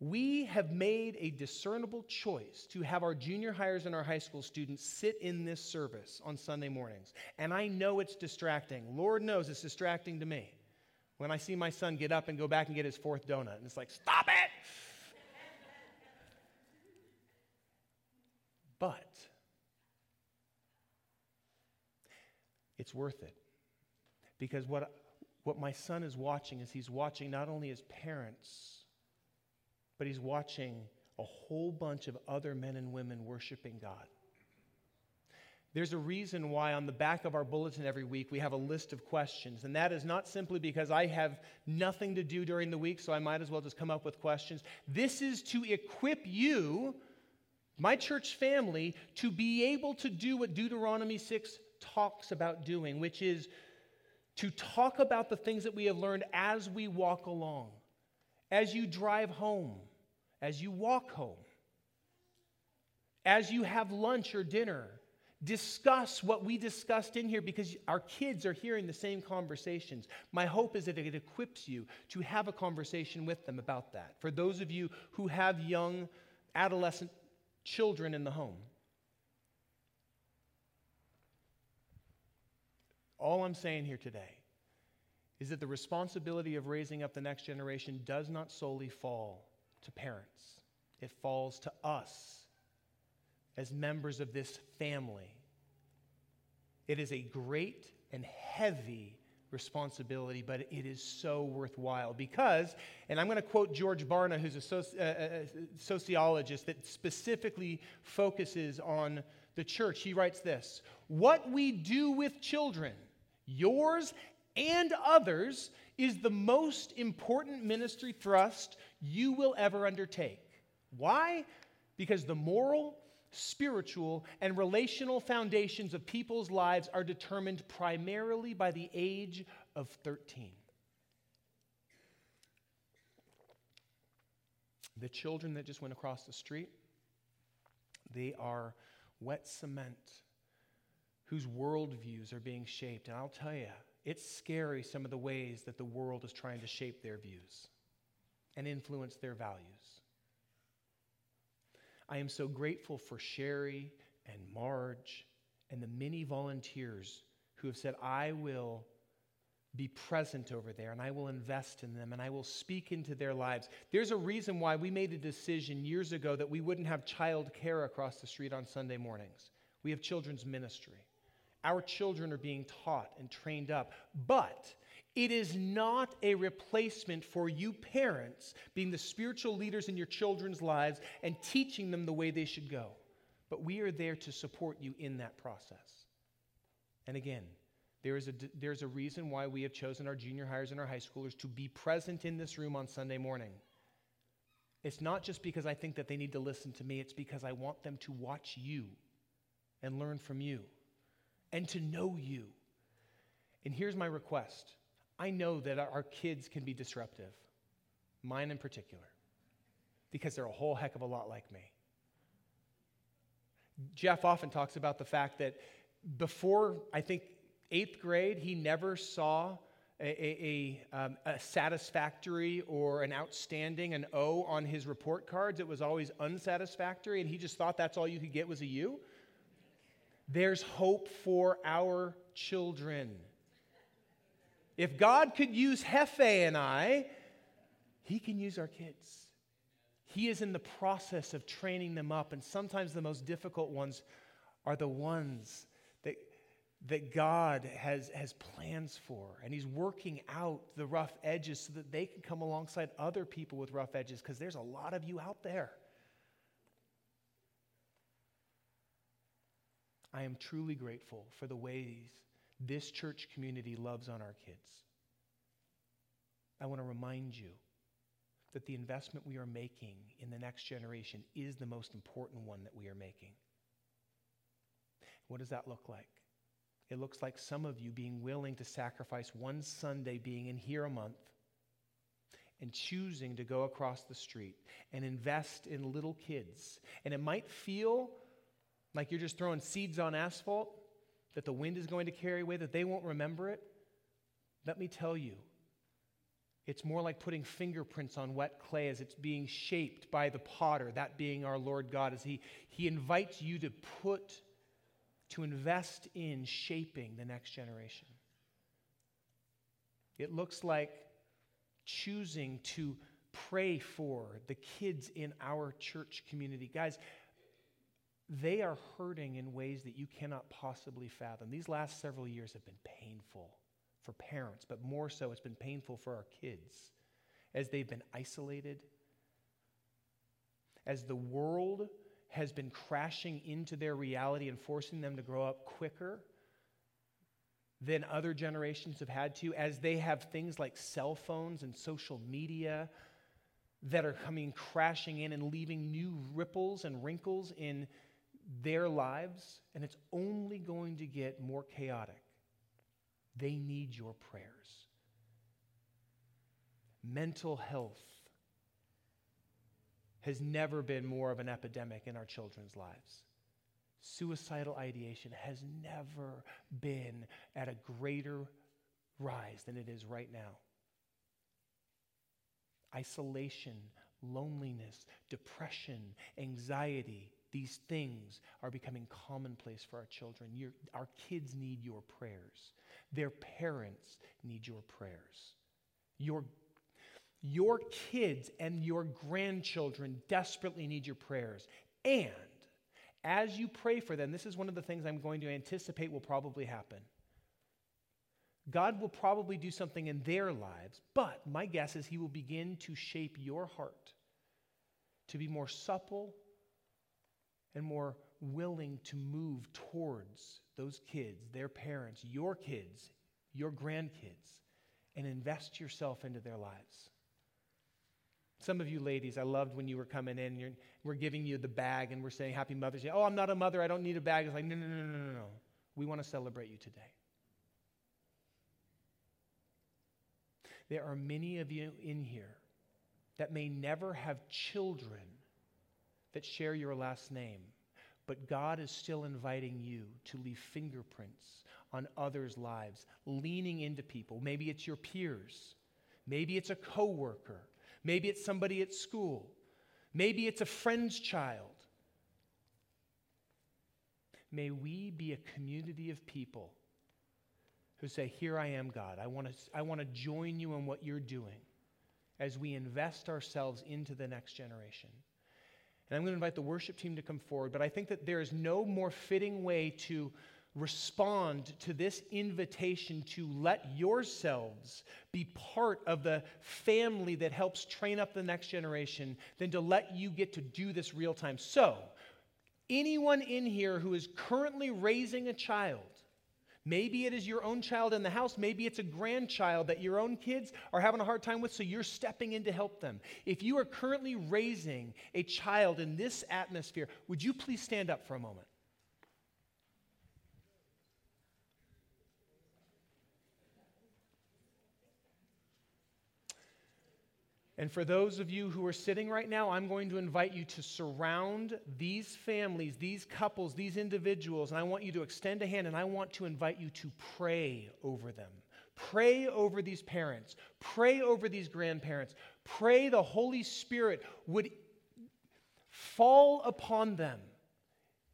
we have made a discernible choice to have our junior highers and our high school students sit in this service on Sunday mornings. And I know it's distracting. Lord knows it's distracting to me when I see my son get up and go back and get his fourth donut. And it's like, stop it! but it's worth it. Because what, what my son is watching is he's watching not only his parents but he's watching a whole bunch of other men and women worshiping God. There's a reason why on the back of our bulletin every week we have a list of questions. And that is not simply because I have nothing to do during the week, so I might as well just come up with questions. This is to equip you, my church family, to be able to do what Deuteronomy 6 talks about doing, which is to talk about the things that we have learned as we walk along, as you drive home, as you walk home, as you have lunch or dinner, discuss what we discussed in here because our kids are hearing the same conversations. My hope is that it equips you to have a conversation with them about that. For those of you who have young adolescent children in the home, all I'm saying here today is that the responsibility of raising up the next generation does not solely fall to parents, it falls to us as members of this family It is a great and heavy responsibility, but it is so worthwhile because, and I'm going to quote George Barna, who's a, soci- uh, a sociologist that specifically focuses on the church. He writes this What we do with children, yours and others, is the most important ministry thrust you will ever undertake. Why? Because the moral, spiritual, and relational foundations of people's lives are determined primarily by the age of 13. The children that just went across the street, they are wet cement whose worldviews are being shaped. And I'll tell you, it's scary some of the ways that the world is trying to shape their views and influence their values. I am so grateful for Sherry and Marge and the many volunteers who have said, I will be present over there and I will invest in them and I will speak into their lives. There's a reason why we made a decision years ago that we wouldn't have child care across the street on Sunday mornings. We have children's ministry. Our children are being taught and trained up, but it is not a replacement for you parents being the spiritual leaders in your children's lives and teaching them the way they should go. But we are there to support you in that process. And again, there is a, there's a reason why we have chosen our junior highers and our high schoolers to be present in this room on Sunday morning. It's not just because I think that they need to listen to me, it's because I want them to watch you and learn from you and to know you. And here's my request I know that our kids can be disruptive, mine in particular, because they're a whole heck of a lot like me. Jeff often talks about the fact that before, I think, eighth grade, he never saw a, a, um, a, satisfactory or an outstanding, an O on his report cards. It was always unsatisfactory, and he just thought that's all you could get was a U. There's hope for our children. If God could use Hefe and I, He can use our kids. He is in the process of training them up, and sometimes the most difficult ones are the ones that, that God has, has plans for. And He's working out the rough edges so that they can come alongside other people with rough edges, because there's a lot of you out there. I am truly grateful for the ways this church community loves on our kids. I want to remind you that the investment we are making in the next generation is the most important one that we are making. What does that look like? It looks like some of you being willing to sacrifice one Sunday being in here a month and choosing to go across the street and invest in little kids. And it might feel like you're just throwing seeds on asphalt that the wind is going to carry away, that they won't remember it. Let me tell you, it's more like putting fingerprints on wet clay as it's being shaped by the potter, that being our Lord God, as He, he invites you to put, to invest in shaping the next generation. It looks like choosing to pray for the kids in our church community. Guys, they are hurting in ways that you cannot possibly fathom. These last several years have been painful for parents, but more so, it's been painful for our kids as they've been isolated, as the world has been crashing into their reality and forcing them to grow up quicker than other generations have had to, as they have things like cell phones and social media that are coming crashing in and leaving new ripples and wrinkles in their lives, and it's only going to get more chaotic. They need your prayers. Mental health has never been more of an epidemic in our children's lives. Suicidal ideation has never been at a greater rise than it is right now. Isolation, loneliness, depression, anxiety, these things are becoming commonplace for our children. Your, our kids need your prayers. Their parents need your prayers. Your, your kids and your grandchildren desperately need your prayers. And As you pray for them, this is one of the things I'm going to anticipate will probably happen. God will probably do something in their lives, but my guess is He will begin to shape your heart to be more supple and more willing to move towards those kids, their parents, your kids, your grandkids, and invest yourself into their lives. Some of you ladies, I loved when you were coming in. You're, we're giving you the bag and we're saying Happy Mother's Day. Oh, I'm not a mother. I don't need a bag. It's like, no, no, no, no, no, no. We want to celebrate you today. There are many of you in here that may never have children that share your last name, but God is still inviting you to leave fingerprints on others' lives, leaning into people. Maybe it's your peers, maybe it's a coworker, maybe it's somebody at school, maybe it's a friend's child. May we be a community of people who say, Here I am, God. I want to I want to join you in what you're doing as we invest ourselves into the next generation. And I'm going to invite the worship team to come forward, but I think that there is no more fitting way to respond to this invitation to let yourselves be part of the family that helps train up the next generation than to let you get to do this real time. So, anyone in here who is currently raising a child, Maybe it is your own child in the house. Maybe it's a grandchild that your own kids are having a hard time with, so you're stepping in to help them. If you are currently raising a child in this atmosphere, would you please stand up for a moment? And for those of you who are sitting right now, I'm going to invite you to surround these families, these couples, these individuals, and I want you to extend a hand and I want to invite you to pray over them. Pray over these parents. Pray over these grandparents. Pray the Holy Spirit would fall upon them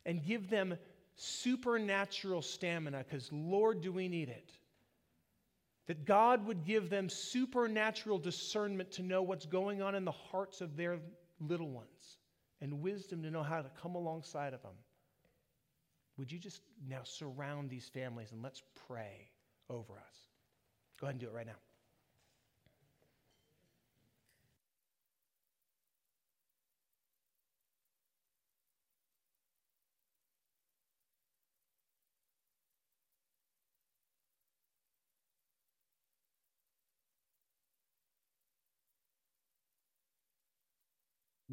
and give them supernatural stamina because, Lord, do we need it. That God would give them supernatural discernment to know what's going on in the hearts of their little ones and wisdom to know how to come alongside of them. Would you just now surround these families and let's pray over us? Go ahead and do it right now.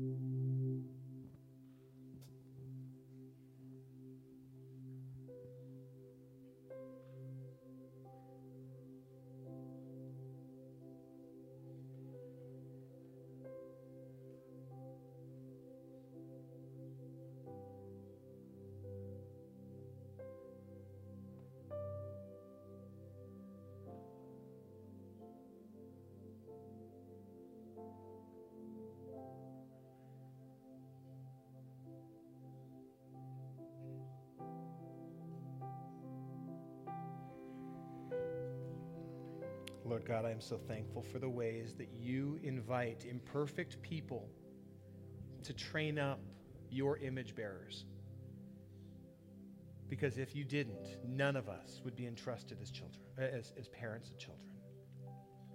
Música Lord God, I am so thankful for the ways that you invite imperfect people to train up your image bearers. Because if you didn't, none of us would be entrusted as children, uh, as, as parents of children.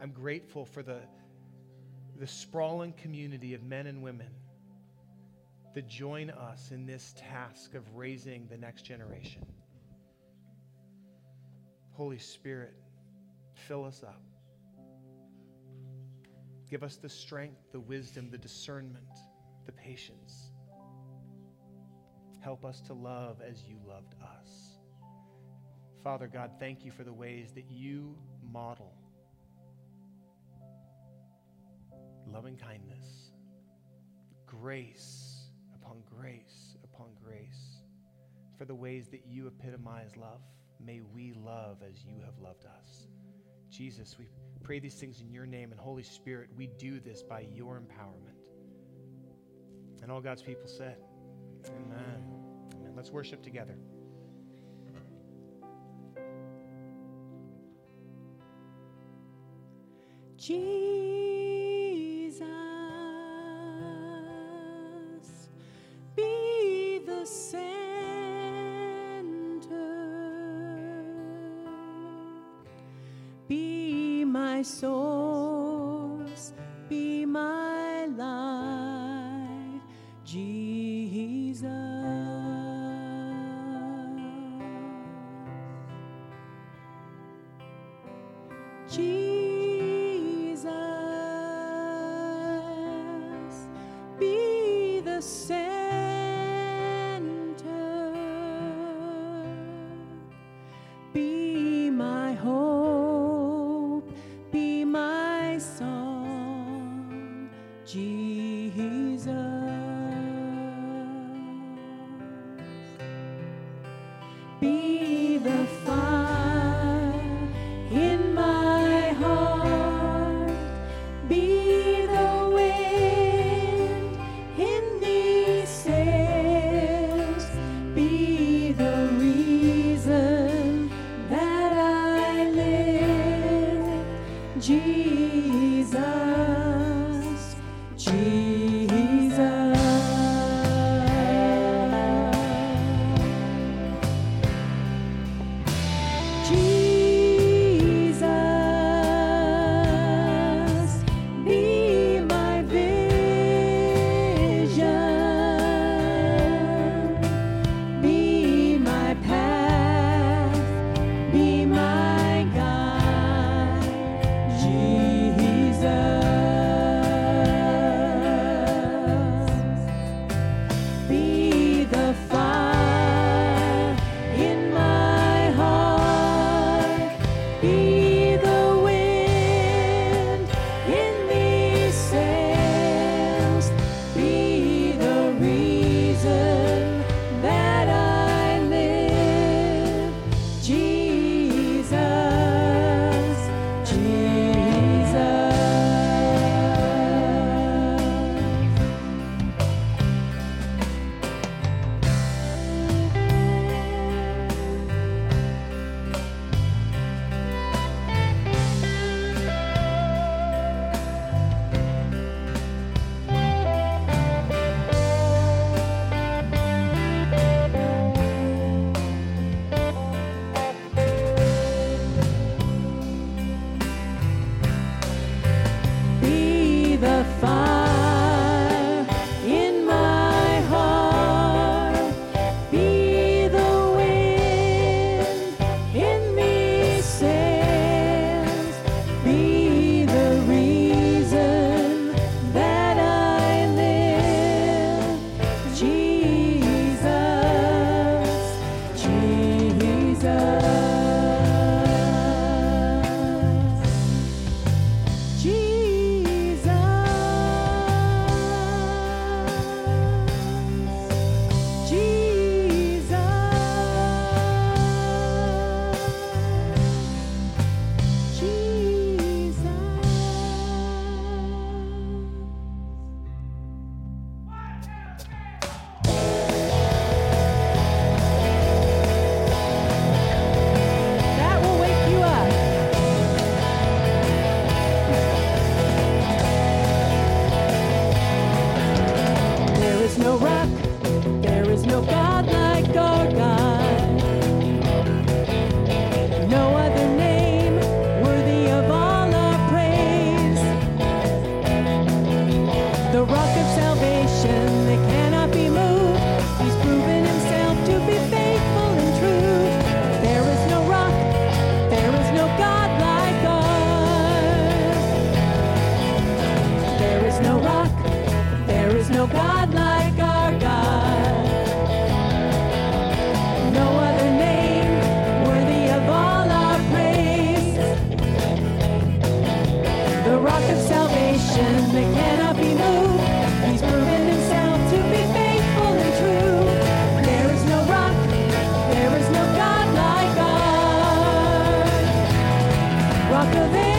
I'm grateful for the, the sprawling community of men and women that join us in this task of raising the next generation. Holy Spirit, fill us up. Give us the strength, the wisdom, the discernment, the patience. Help us to love as you loved us. Father God, thank you for the ways that you model loving kindness, grace upon grace upon grace, for the ways that you epitomize love. May we love as you have loved us. Jesus, we pray these things in your name, and Holy Spirit, we do this by your empowerment. And all God's people said, Amen. Amen. Let's worship together. Jesus, my source, Rock of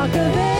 Rock of ages,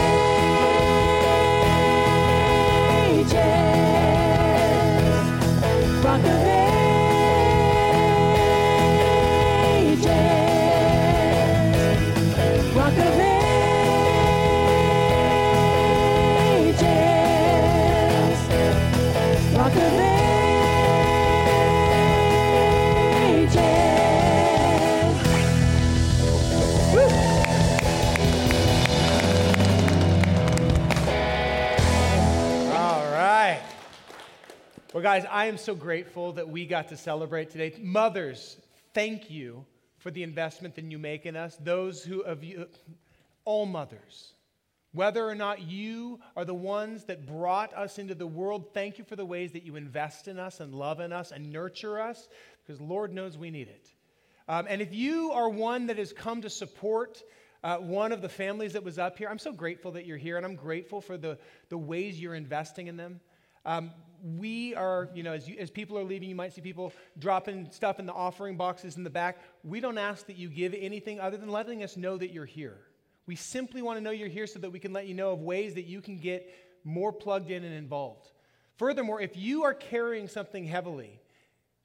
guys, I am so grateful that we got to celebrate today. Mothers, thank you for the investment that you make in us. Those who of you, all mothers, whether or not you are the ones that brought us into the world, thank you for the ways that you invest in us and love in us and nurture us, because Lord knows we need it. Um, and if you are one that has come to support uh, one of the families that was up here, I'm so grateful that you're here, and I'm grateful for the, the ways you're investing in them. Um, we are, you know, as, you, as people are leaving, you might see people dropping stuff in the offering boxes in the back. We don't ask that you give anything other than letting us know that you're here. We simply want to know you're here so that we can let you know of ways that you can get more plugged in and involved. Furthermore, if you are carrying something heavily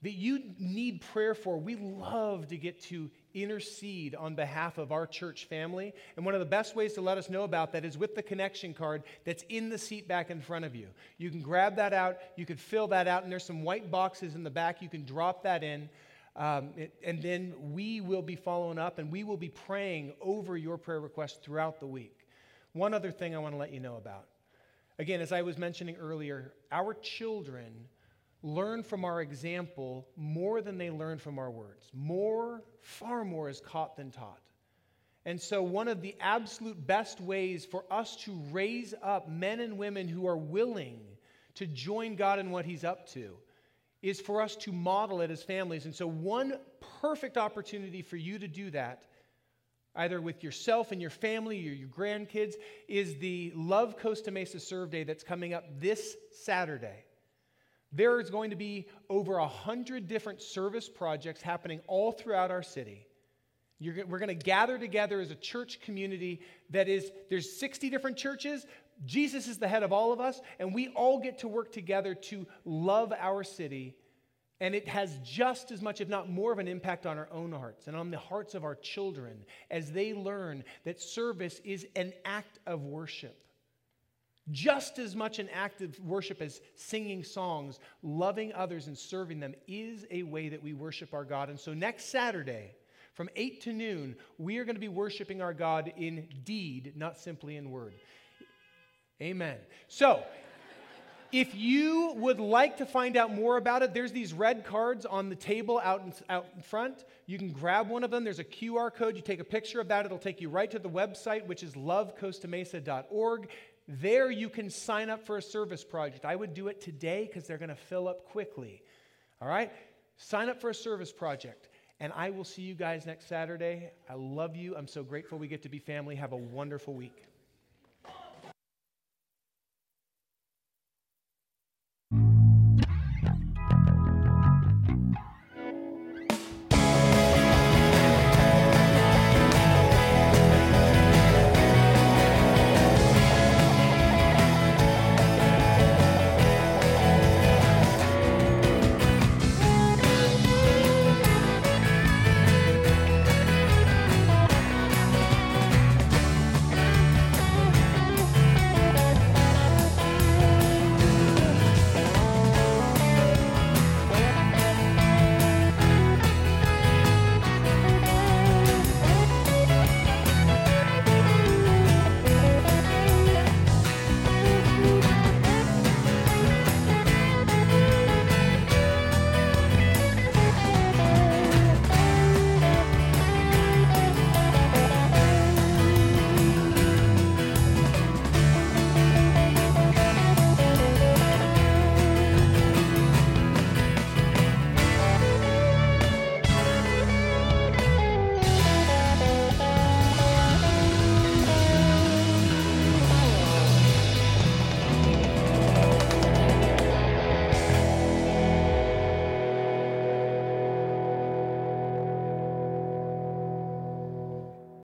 that you need prayer for, we love to get to intercede on behalf of our church family. And one of the best ways to let us know about that is with the connection card that's in the seat back in front of you. You can grab that out, you can fill that out, and there's some white boxes in the back. You can drop that in. Um, it- and then we will be following up and we will be praying over your prayer requests throughout the week. One other thing I want to let you know about. Again, as I was mentioning earlier, our children learn from our example more than they learn from our words. More, far more is caught than taught. And so, one of the absolute best ways for us to raise up men and women who are willing to join God in what He's up to is for us to model it as families. And so, one perfect opportunity for you to do that, either with yourself and your family or your grandkids, is the Love Costa Mesa Serve Day that's coming up this Saturday. There is going to be over a hundred different service projects happening all throughout our city. You're, we're going to gather together as a church community that is, there's 60 different churches. Jesus is the head of all of us, and we all get to work together to love our city. And it has just as much, if not more, of an impact on our own hearts and on the hearts of our children as they learn that service is an act of worship. Just as much an act of worship as singing songs, loving others and serving them is a way that we worship our God. And so next Saturday, from 8 to noon, we are going to be worshiping our God in deed, not simply in word. Amen. So, If you would like to find out more about it, there's these red cards on the table out in, out in front. You can grab one of them. There's a QR code. You take a picture of that, it'll take you right to the website, which is lovecostamesa.org. There you can sign up for a service project. I would do it today because they're going to fill up quickly. All right? Sign up for a service project. And I will see you guys next Saturday. I love you. I'm so grateful we get to be family. Have a wonderful week.